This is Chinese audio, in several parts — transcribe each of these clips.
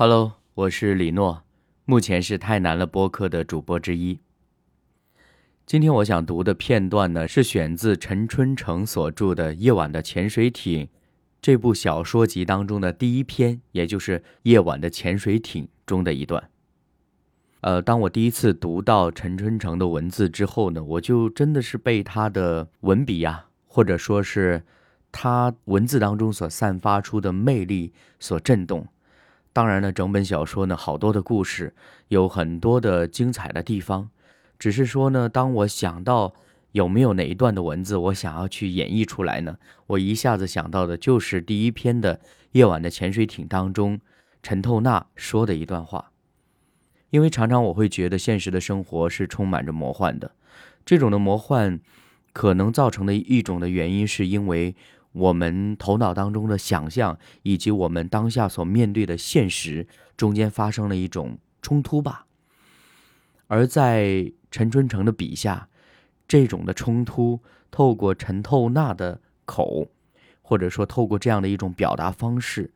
Hello，我是李诺，目前是太难了播客的主播之一。今天我想读的片段呢，是选自陈春成所著的《夜晚的潜水艇》这部小说集当中的第一篇，也就是《夜晚的潜水艇》中的一段。呃，当我第一次读到陈春成的文字之后呢，我就真的是被他的文笔呀，或者说是他文字当中所散发出的魅力所震动。当然呢，整本小说呢，好多的故事，有很多的精彩的地方。只是说呢，当我想到有没有哪一段的文字我想要去演绎出来呢，我一下子想到的就是第一篇的《夜晚的潜水艇》当中陈透纳说的一段话。因为常常我会觉得现实的生活是充满着魔幻的，这种的魔幻可能造成的一种的原因，是因为。我们头脑当中的想象，以及我们当下所面对的现实中间发生了一种冲突吧。而在陈春成的笔下，这种的冲突透过陈透纳的口，或者说透过这样的一种表达方式，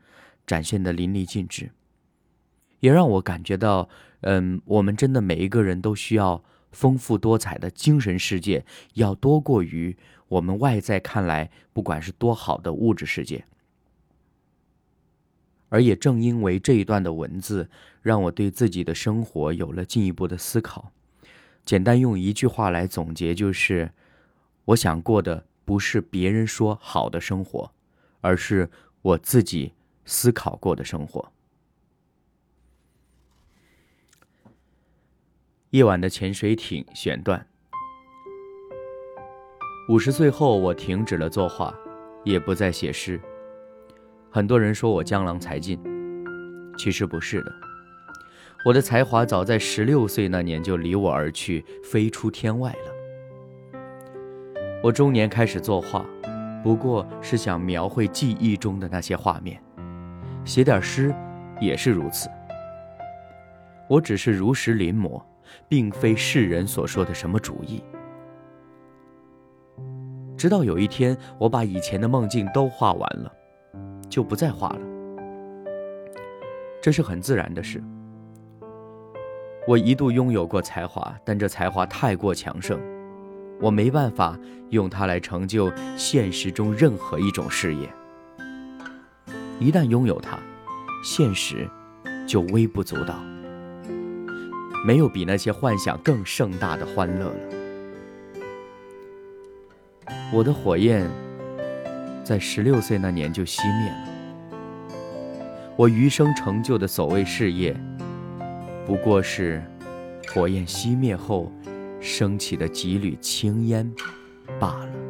展现的淋漓尽致，也让我感觉到，嗯，我们真的每一个人都需要丰富多彩的精神世界，要多过于。我们外在看来，不管是多好的物质世界，而也正因为这一段的文字，让我对自己的生活有了进一步的思考。简单用一句话来总结，就是我想过的不是别人说好的生活，而是我自己思考过的生活。夜晚的潜水艇选段。五十岁后，我停止了作画，也不再写诗。很多人说我江郎才尽，其实不是的。我的才华早在十六岁那年就离我而去，飞出天外了。我中年开始作画，不过是想描绘记忆中的那些画面，写点诗也是如此。我只是如实临摹，并非世人所说的什么主义。直到有一天，我把以前的梦境都画完了，就不再画了。这是很自然的事。我一度拥有过才华，但这才华太过强盛，我没办法用它来成就现实中任何一种事业。一旦拥有它，现实就微不足道，没有比那些幻想更盛大的欢乐了。我的火焰在十六岁那年就熄灭了。我余生成就的所谓事业，不过是火焰熄灭后升起的几缕青烟罢了。